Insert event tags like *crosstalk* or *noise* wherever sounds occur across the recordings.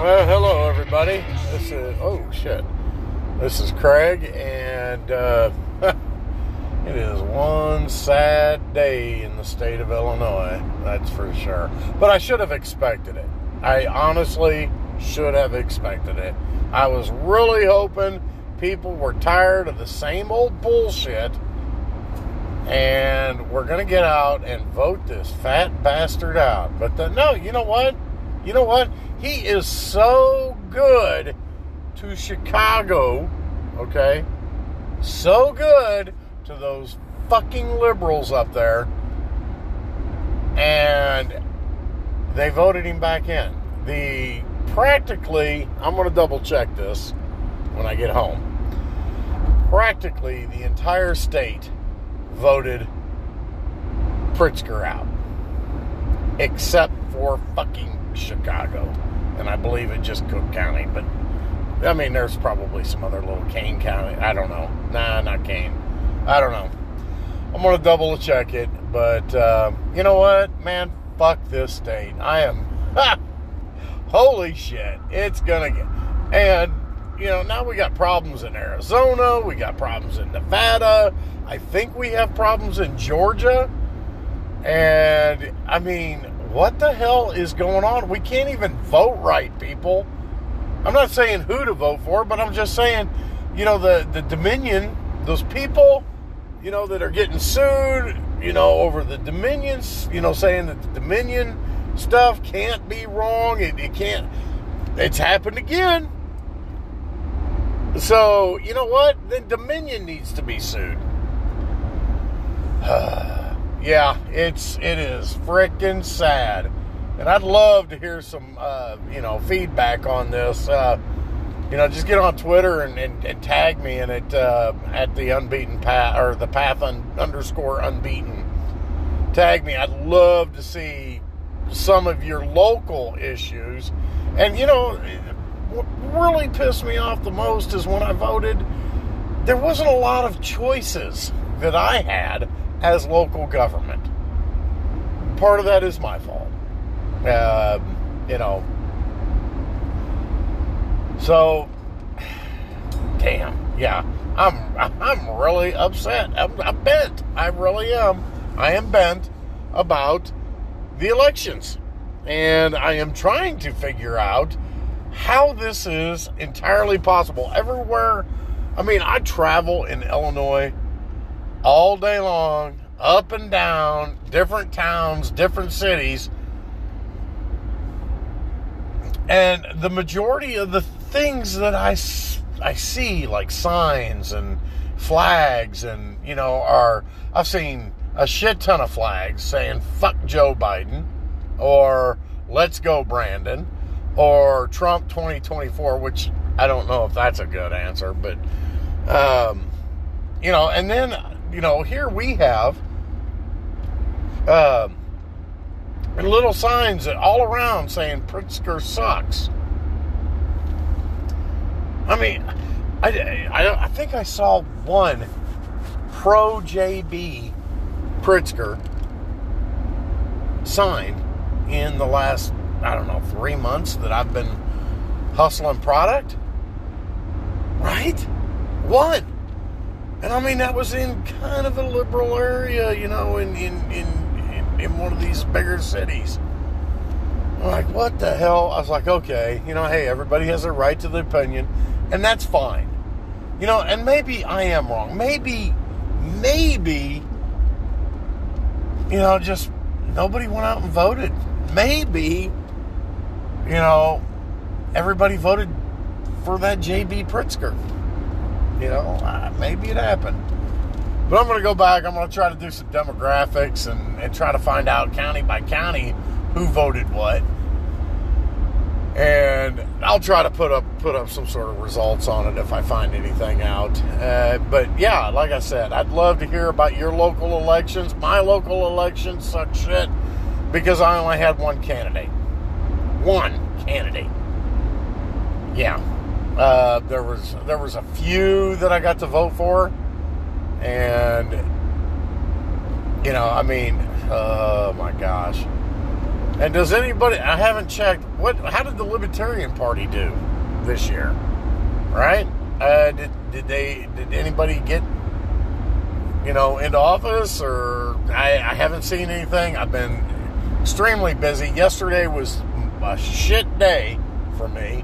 Well, hello everybody. This is oh shit. This is Kraig, and uh, *laughs* it is one sad day in the state of Illinois. That's for sure. But I should have expected it. I honestly should have expected it. I was really hoping people were tired of the same old bullshit, and we're gonna get out and vote this fat bastard out. But the, no, you know what? You know what? He is so good to Chicago, okay? So good to those fucking liberals up there. And they voted him back in. The practically, I'm going to double check this when I get home. Practically the entire state voted Pritzker out, except for fucking Chicago, and I believe it just Cook County. But I mean, there's probably some other little Kane County. I don't know. Nah, not Kane. I don't know. I'm gonna double check it, but uh, you know what, man? Fuck this state. I am. *laughs* holy shit! It's gonna get. And you know, now we got problems in Arizona. We got problems in Nevada. I think we have problems in Georgia. And I mean, what the hell is going on? We can't even vote right, people. I'm not saying who to vote for, but I'm just saying, you know, the, the Dominion, those people, you know, that are getting sued, you know, over the Dominions, you know, saying that the Dominion stuff can't be wrong. It, it can't, it's happened again. So, you know what? Then Dominion needs to be sued. *sighs* *sighs* yeah, it's it is freaking sad, and I'd love to hear some uh, you know feedback on this. Uh, you know, just get on Twitter and, and, and tag me in it uh, at the unbeaten path or the path un, underscore unbeaten. Tag me. I'd love to see some of your local issues. And you know, what really pissed me off the most is when I voted, there wasn't a lot of choices that I had as local government. Part of that is my fault. Uh, you know. So, damn, yeah, I'm I'm really upset. I'm, I'm bent. I really am. I am bent about the elections, and I am trying to figure out how this is entirely possible. Everywhere, I mean, I travel in Illinois all day long, up and down, different towns, different cities. And the majority of the things that I, I see, like signs and flags, and, you know, are, I've seen a shit ton of flags saying, fuck Joe Biden, or let's go, Brandon, or Trump 2024, which I don't know if that's a good answer, but, um, you know, and then you know, here we have uh, little signs all around saying Pritzker sucks. I mean, I, I, I think I saw one pro JB Pritzker sign in the last, I don't know, three months that I've been hustling product. Right? One. And I mean, that was in kind of a liberal area, you know, in, in, in, in, one of these bigger cities. I'm like, what the hell? I was like, okay, you know, hey, everybody has a right to the opinion, and that's fine. You know, and maybe I am wrong. Maybe, maybe, you know, just nobody went out and voted. Maybe, you know, everybody voted for that JB Pritzker. You know, maybe it happened. But I'm going to go back. I'm going to try to do some demographics and, and try to find out county by county who voted what. And I'll try to put up put up some sort of results on it if I find anything out. Uh, but yeah, like I said, I'd love to hear about your local elections. My local elections suck shit because I only had one candidate. One candidate. Yeah, uh, there was there was a few that I got to vote for, and you know, I mean, oh my gosh, And does anybody? I haven't checked. What? How did the Libertarian Party do this year? Right? Uh, did did they? Did anybody get you know into office? Or I, I haven't seen anything. I've been extremely busy. Yesterday was a shit day for me.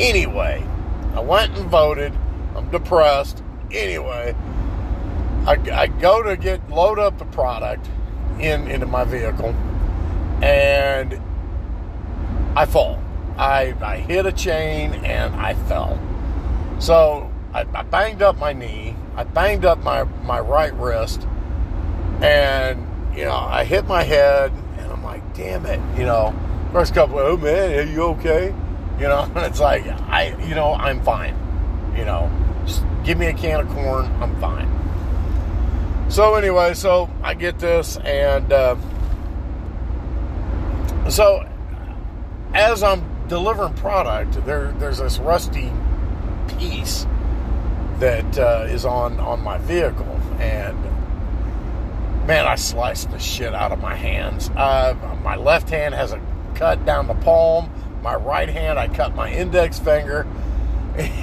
Anyway, I went and voted. I'm depressed. Anyway, I, I go to get load up the product in into my vehicle, and I fall. I, I hit a chain and I fell. So I, I banged up my knee. I banged up my, my right wrist, and you know I hit my head, and I'm like, damn it, you know. First couple, oh man, are you okay? You know, *laughs* it's like I, you know, I'm fine. You know, just give me a can of corn, I'm fine. So anyway, so I get this, and uh, so as I'm delivering product, there there's this rusty piece that uh, is on on my vehicle, and man, I sliced the shit out of my hands. Uh, my left hand has a cut down the palm. My right hand, I cut my index finger. *laughs*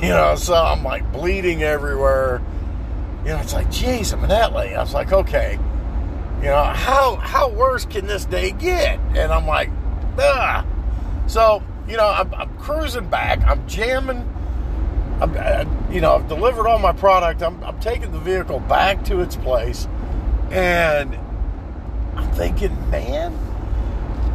You know, so I'm like bleeding everywhere. You know, it's like, geez, I'm in that late. I was like, okay, you know, how how worse can this day get? And I'm like, ah. So, you know, I'm, I'm cruising back. I'm jamming. I'm, I, you know, I've delivered all my product. I'm, I'm taking the vehicle back to its place, and I'm thinking, man,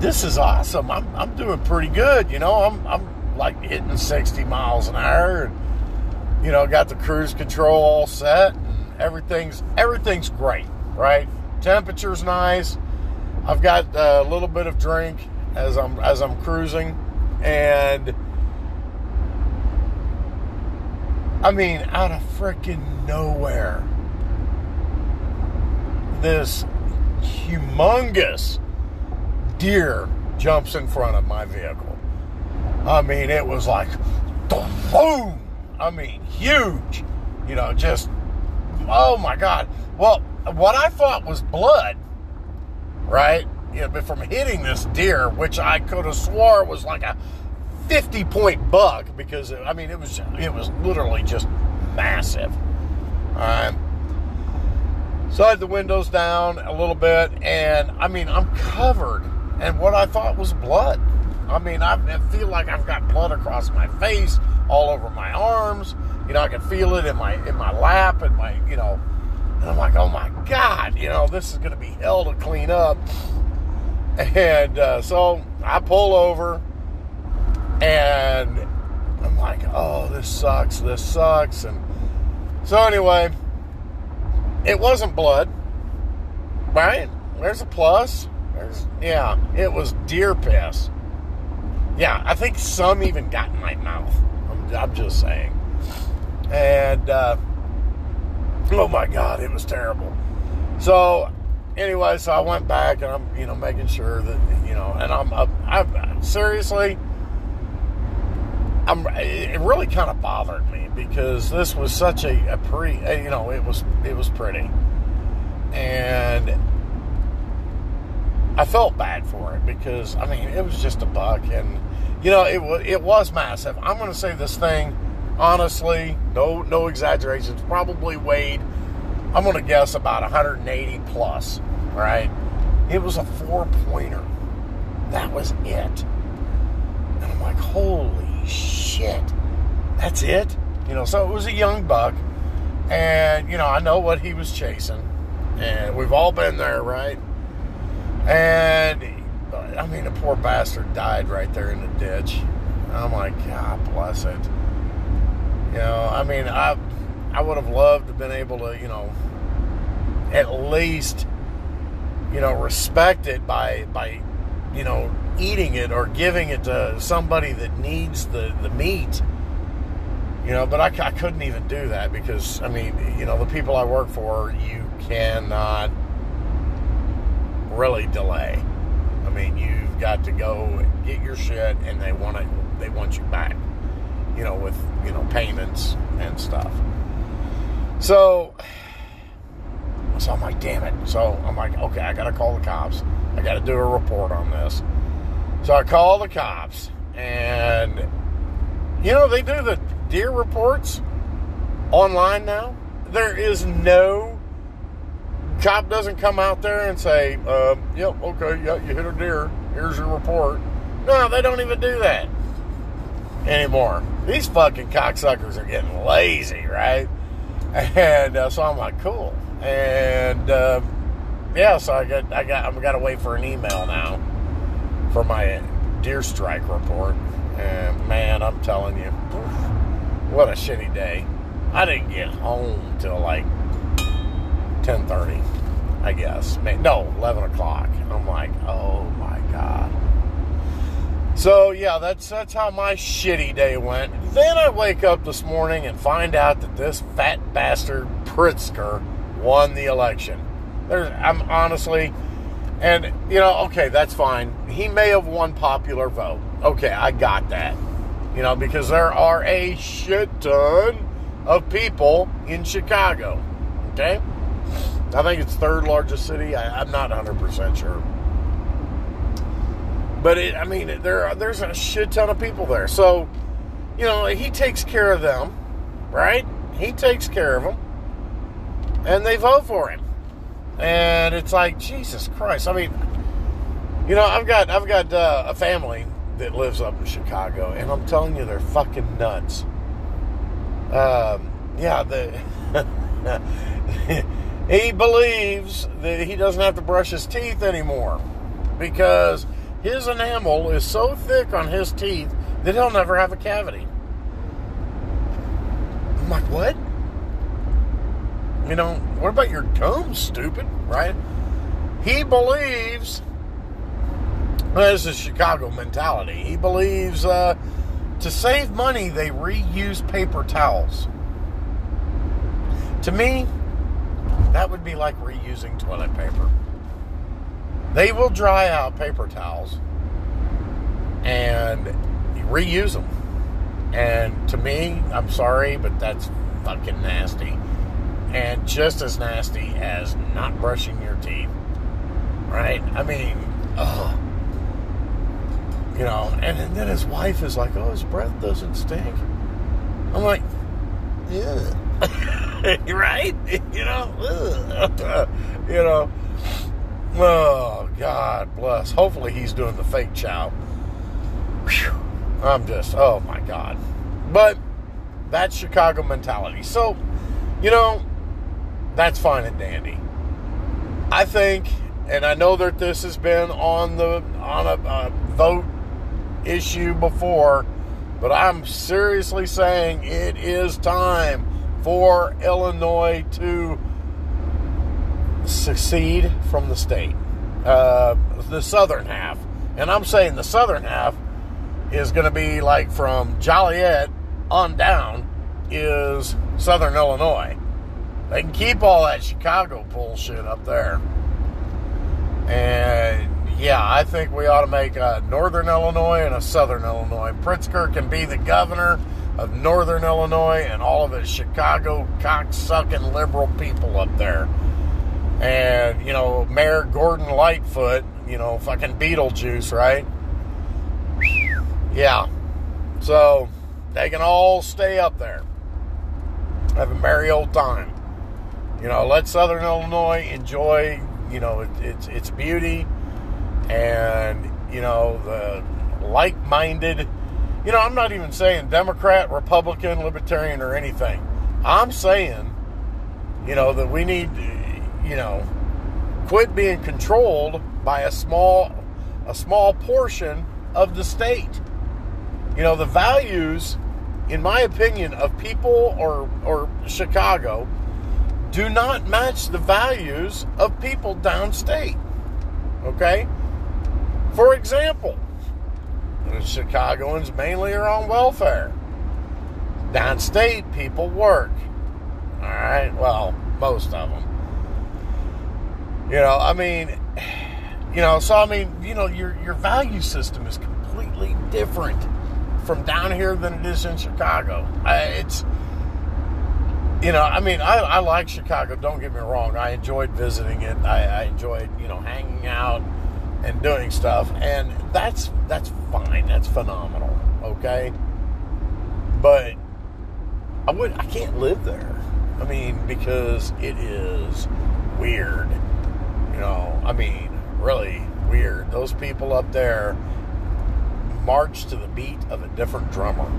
this is awesome. I'm, I'm doing pretty good. You know, I'm, I'm like hitting 60 miles an hour, and you know, got the cruise control all set, and everything's everything's great, right? Temperature's nice. I've got a little bit of drink as I'm as I'm cruising, and I mean, out of freaking nowhere, this humongous deer jumps in front of my vehicle. I mean, it was like, boom! I mean, huge. You know, just, oh my God. Well, what I thought was blood, right? You know, but from hitting this deer, which I could have swore was like a 50 point buck because, I mean, it was, it was literally just massive. All right. So I had the windows down a little bit, and I mean, I'm covered and what I thought was blood. I mean, I, feel like I've got blood across my face, all over my arms. You know, I can feel it in my in my lap and my, you know, and I'm like, oh my god, you know, this is going to be hell to clean up. And uh, so I pull over, and I'm like, oh, this sucks, this sucks, and so anyway, it wasn't blood, right? There's a plus. Yeah, it was deer piss. Yeah, I think some even got in my mouth. I'm, I'm just saying. And, uh, oh my God, it was terrible. So, anyway, so I went back and I'm, you know, making sure that, you know, and I'm, I'm, I'm seriously, I'm, it really kind of bothered me because this was such a, a pretty, you know, it was, it was pretty. And, I felt bad for it because I mean it was just a buck, and you know it was it was massive. I'm going to say this thing honestly, no no exaggerations, probably weighed. I'm going to guess about 180 plus. Right? It was a four pointer. That was it. And I'm like, holy shit, that's it. You know, so it was a young buck, and you know I know what he was chasing, and we've all been there, right? And I mean, the poor bastard died right there in the ditch. Oh I'm like, God bless it. You know, I mean, I I would have loved to have been able to, you know, at least, you know, respect it by by, you know, eating it or giving it to somebody that needs the the meat. You know, but I, I couldn't even do that because I mean, you know, the people I work for, you cannot really delay. I mean, you've got to go get your shit, and they want it. They want you back. You know, with you know payments and stuff. So, so I'm like, damn it. So I'm like, okay, I got to call the cops. I got to do a report on this. So I call the cops, and you know they do the deer reports online now. There is no cop doesn't come out there and say, uh, "Yep, okay, yeah, you hit a deer. Here's your report." No, they don't even do that anymore. These fucking cocksuckers are getting lazy, right? And uh, so I'm like, cool. And uh, yeah, so I got I got I'm got to wait for an email now for my deer strike report. And man, I'm telling you, what a shitty day. I didn't get home till like 10:30, I guess. No, 11 o'clock. I'm like, oh my god. So yeah, that's that's how my shitty day went. Then I wake up this morning and find out that this fat bastard Pritzker won the election. There's, I'm honestly, and you know, okay, that's fine. He may have won popular vote. Okay, I got that. You know, because there are a shit ton of people in Chicago. Okay, I think it's third largest city. I, I'm not 100 percent sure. But it, I mean, there there's a shit ton of people there. So, you know, he takes care of them, right? He takes care of them, and they vote for him. And it's like Jesus Christ. I mean, you know, I've got I've got uh, a family that lives up in Chicago, and I'm telling you, they're fucking nuts. Um, yeah, the *laughs* he believes that he doesn't have to brush his teeth anymore because his enamel is so thick on his teeth that he'll never have a cavity. I'm like, what? You know, what about your gums, stupid, right? He believes, well, this is Chicago mentality. He believes uh, to save money, they reuse paper towels. To me, that would be like reusing toilet paper. They will dry out paper towels and reuse them. And to me, I'm sorry, but that's fucking nasty. And just as nasty as not brushing your teeth. Right? I mean, oh. You know, and then his wife is like, oh, his breath doesn't stink. I'm like, yeah. *laughs* right? *laughs* You know? *laughs* you know? Oh, God bless. Hopefully he's doing the fake chow. Whew. I'm just, oh my God. But that's Chicago mentality. So, you know, that's fine and dandy. I think, and I know that this has been on the on a, a vote issue before, but I'm seriously saying it is time for Illinois to secede from the state, uh, the southern half. And I'm saying the southern half is going to be like from Joliet on down is southern Illinois. They can keep all that Chicago bullshit up there. And yeah, I think we ought to make a northern Illinois and a southern Illinois. Pritzker can be the governor of northern Illinois and all of his Chicago cocksucking liberal people up there and you know Mayor Gordon Lightfoot, you know fucking Beetlejuice, right? Yeah, so they can all stay up there, have a merry old time. You know, let Southern Illinois enjoy, you know, it, its its beauty, and you know the like-minded. You know, I'm not even saying Democrat, Republican, Libertarian, or anything. I'm saying, you know, that we need you know, quit being controlled by a small a small portion of the state. You know, the values, in my opinion, of people or or Chicago do not match the values of people downstate. Okay? For example, the Chicagoans mainly are on welfare. Downstate, people work. All right, well, most of them. You know, I mean, *sighs* you know, so I mean, you know, your your value system is completely different from down here than it is in Chicago. I, it's you know, I mean, I, I like Chicago. Don't get me wrong. I enjoyed visiting it. I, I enjoyed, you know, hanging out, and doing stuff, and that's that's fine. That's phenomenal. Okay, but I would I can't live there. I mean, because it is weird. You know, I mean, really weird. Those people up there march to the beat of a different drummer.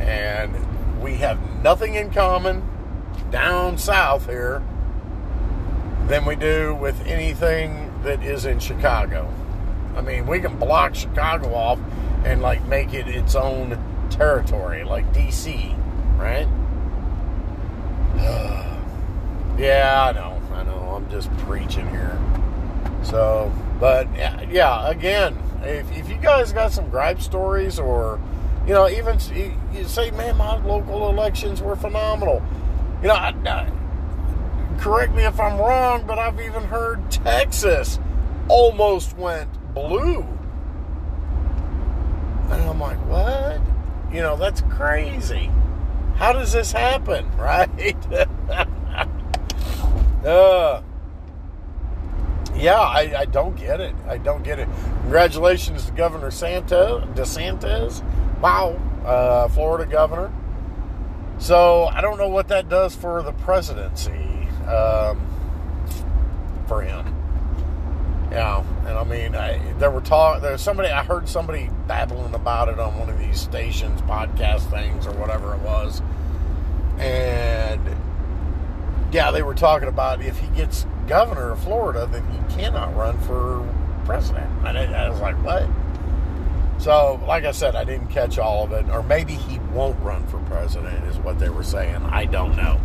And we have nothing in common down south here than we do with anything that is in Chicago. I mean, we can block Chicago off and like make it its own territory, like DC, right? *sighs* yeah, I know, I know. I'm just preaching here. So, but yeah, again, if, if you guys got some gripe stories or, you know, even you say, man, my local elections were phenomenal. You know, I, I, correct me if I'm wrong, but I've even heard Texas almost went blue. And I'm like, what? You know, that's crazy. How does this happen, *laughs* right? uh, yeah, I, I, don't get it. I don't get it. Congratulations to Governor Santo DeSantis. Wow, uh, Florida governor. So I don't know what that does for the presidency um, for him. Yeah, and I mean, I, there were talk. There's somebody I heard somebody babbling about it on one of these stations, podcast things, or whatever it was, and yeah, they were talking about if he gets governor of Florida, then he cannot run for president. And I, I was like, what? So, like I said, I didn't catch all of it, or maybe he won't run for president, is what they were saying. I don't know.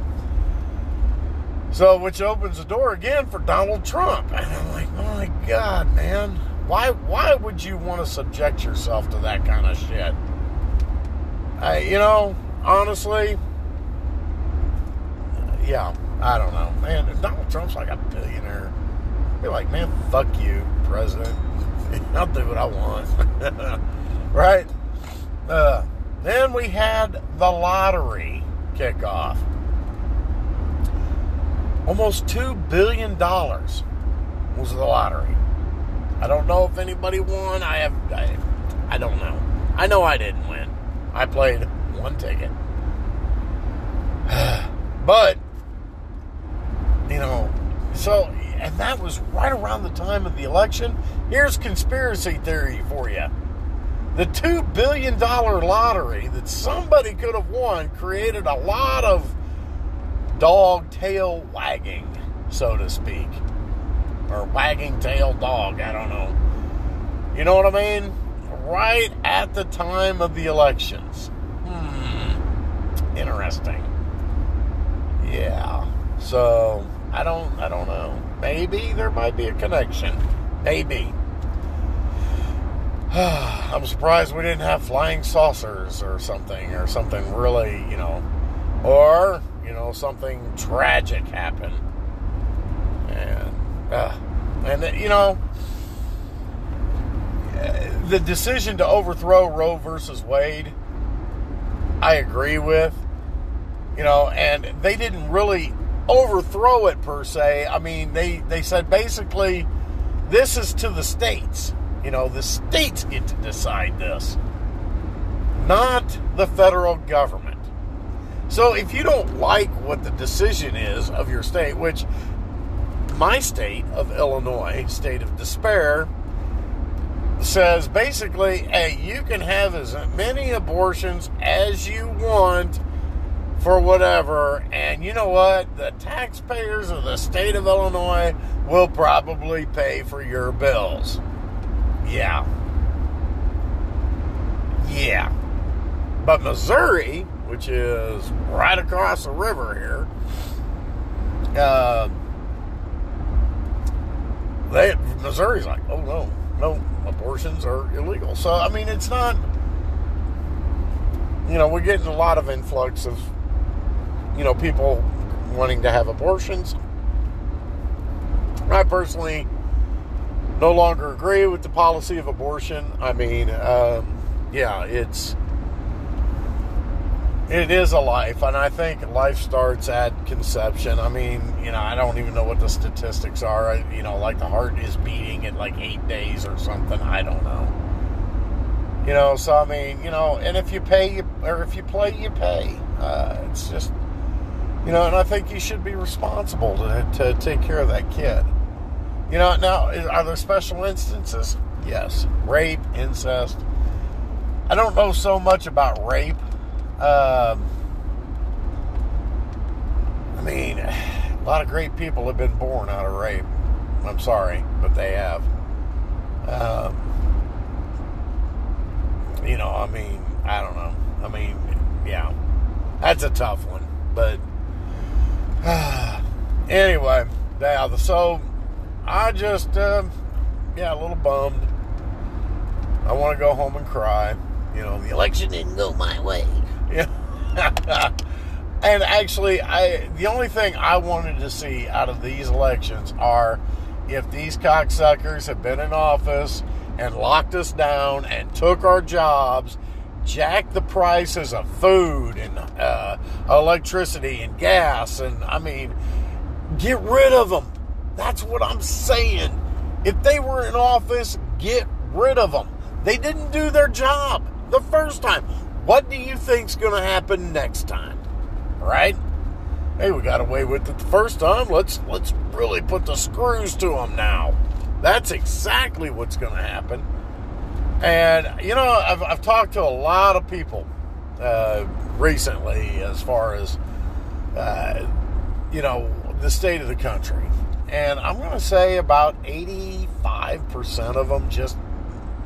So, which opens the door again for Donald Trump. And I'm like, oh my God, man. Why why would you want to subject yourself to that kind of shit? I, you know, honestly, yeah, I don't know. Man, if Donald Trump's like a billionaire. I'd be like, man, fuck you, president. *laughs* I'll do what I want. *laughs* right? Uh, then we had the lottery kickoff. Almost $2 billion was the lottery. I don't know if anybody won. I have, I, I don't know. I know I didn't win. I played one ticket. *sighs* but you know, so, and that was right around the time of the election. Here's conspiracy theory for you. The $2 billion lottery that somebody could have won created a lot of dog tail wagging, so to speak. Or wagging tail dog, I don't know. You know what I mean? Right at the time of the elections. Hmm. Interesting. Yeah. So, I don't I don't know. Maybe there might be a connection. Maybe. *sighs* I'm surprised we didn't have flying saucers or something or something really, you know, or, you know, something tragic happen. And uh, and you know, the decision to overthrow Roe versus Wade I agree with. You know, and they didn't really overthrow it per se. I mean, they they said basically this is to the states. You know, the states get to decide this, not the federal government. So if you don't like what the decision is of your state, which my state of Illinois, state of despair, says basically, hey, you can have as many abortions as you want for whatever. And you know what? The taxpayers of the state of Illinois will probably pay for your bills. Yeah. Yeah. But Missouri, which is right across the river here, uh, they Missouri's like, oh no, no, abortions are illegal. So I mean, it's not. You know, we're getting a lot of influx of you know, people wanting to have abortions. I personally no longer agree with the policy of abortion. I mean, um, yeah, it's it is a life, and I think life starts at conception. I mean, you know, I don't even know what the statistics are. I, you know, like the heart is beating at like eight days or something. I don't know. You know, so I mean, you know, and if you pay, you, or if you play, you pay. Uh, it's just, you know, and I think you should be responsible to, to take care of that kid. You know, now, are there special instances? Yes. Rape, incest. I don't know so much about rape. Um, I mean, a lot of great people have been born out of rape. I'm sorry, but they have. Um, you know, I mean, I don't know. I mean, yeah, that's a tough one. But uh, *sighs* anyway, yeah. So I just, uh, yeah, a little bummed. I want to go home and cry. You know, the election didn't go my way. Yeah. *laughs* and actually, I the only thing I wanted to see out of these elections are if these cocksuckers have been in office and locked us down and took our jobs, jacked the prices of food and uh, electricity and gas, and I mean, get rid of them. That's what I'm saying. If they were in office, get rid of them. They didn't do their job the first time. What do you think's going to happen next time? Right? Hey, we got away with it the first time. Let's let's really put the screws to them now. That's exactly what's going to happen. And you know, I've, I've talked to a lot of people uh, recently as far as uh, you know the state of the country, and I'm going to say about 85% of them, just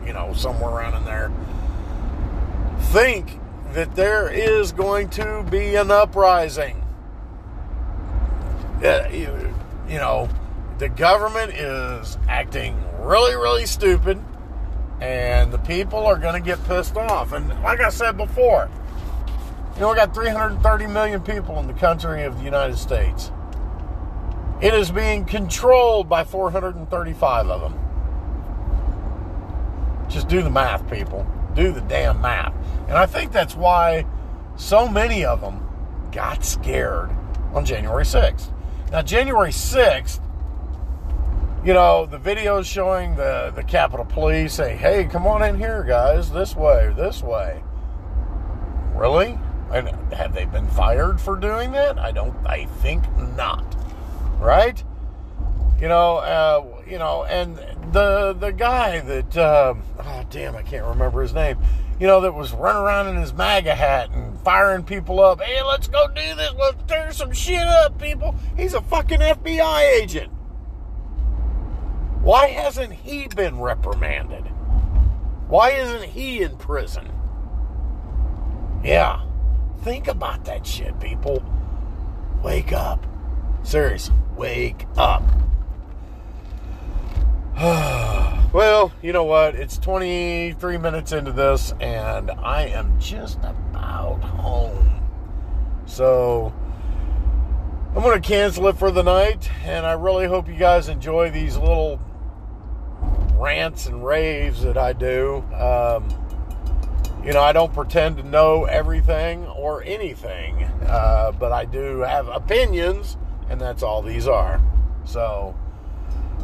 you know, somewhere around in there think that there is going to be an uprising. You know, the government is acting really, really stupid, and the people are going to get pissed off. And like I said before, you know, we got 330 million people in the country of the United States. It is being controlled by 435 of them. Just do the math, people. Do the damn math. And I think that's why so many of them got scared on January 6th. Now, January 6th, you know, the videos showing the, the Capitol Police say, hey, come on in here, guys, this way, this way. Really? And have they been fired for doing that? I don't, I think not. Right? You know, uh, you know, and the the guy that, uh, oh damn, I can't remember his name you know, that was running around in his MAGA hat and firing people up. Hey, let's go do this. Let's tear some shit up, people. He's a fucking FBI agent. Why hasn't he been reprimanded? Why isn't he in prison? Yeah. Think about that shit, people. Wake up. Seriously, wake up. *sighs* *sighs* well, you know what? It's 23 minutes into this, and I am just about home. So I'm going to cancel it for the night, and I really hope you guys enjoy these little rants and raves that I do. Um, you know, I don't pretend to know everything or anything, uh, but I do have opinions, and that's all these are. So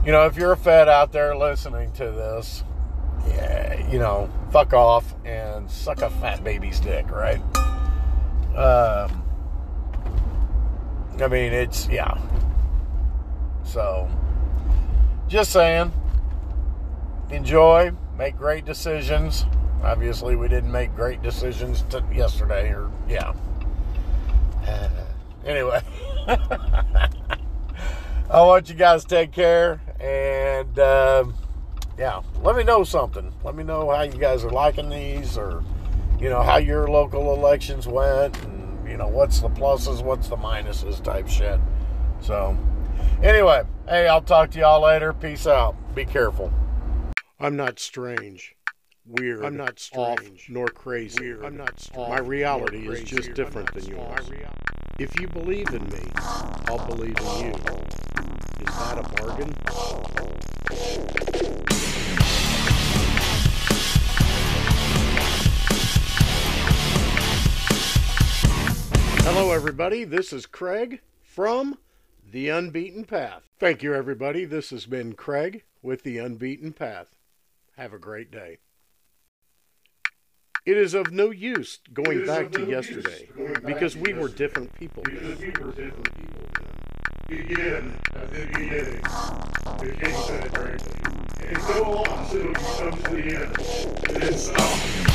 you know, if you're a Fed out there listening to this, yeah, you know, fuck off and suck a fat baby's dick, right? Um, I mean, it's, yeah. So, just saying, enjoy, make great decisions. Obviously, we didn't make great decisions to yesterday, or, yeah. Uh, anyway, *laughs* I want you guys to take care. And uh, yeah, let me know something. Let me know how you guys are liking these, or you know how your local elections went, and you know what's the pluses, what's the minuses, type shit. So, anyway, hey, I'll talk to y'all later. Peace out. Be careful. I'm not strange, weird. I'm not strange, off, nor crazy. Weird. I'm not. Off, My reality is just different than yours. If you believe in me, I'll believe in you. Is that a bargain? Hello, everybody. This is Kraig from The Unbeaten Path. Thank you, everybody. This has been Kraig with The Unbeaten Path. Have a great day. It is of no use going back to yesterday because we were different people. Because we were different people Begin at the beginning. The king said it greatly. And go on until you come to the end. Then stop.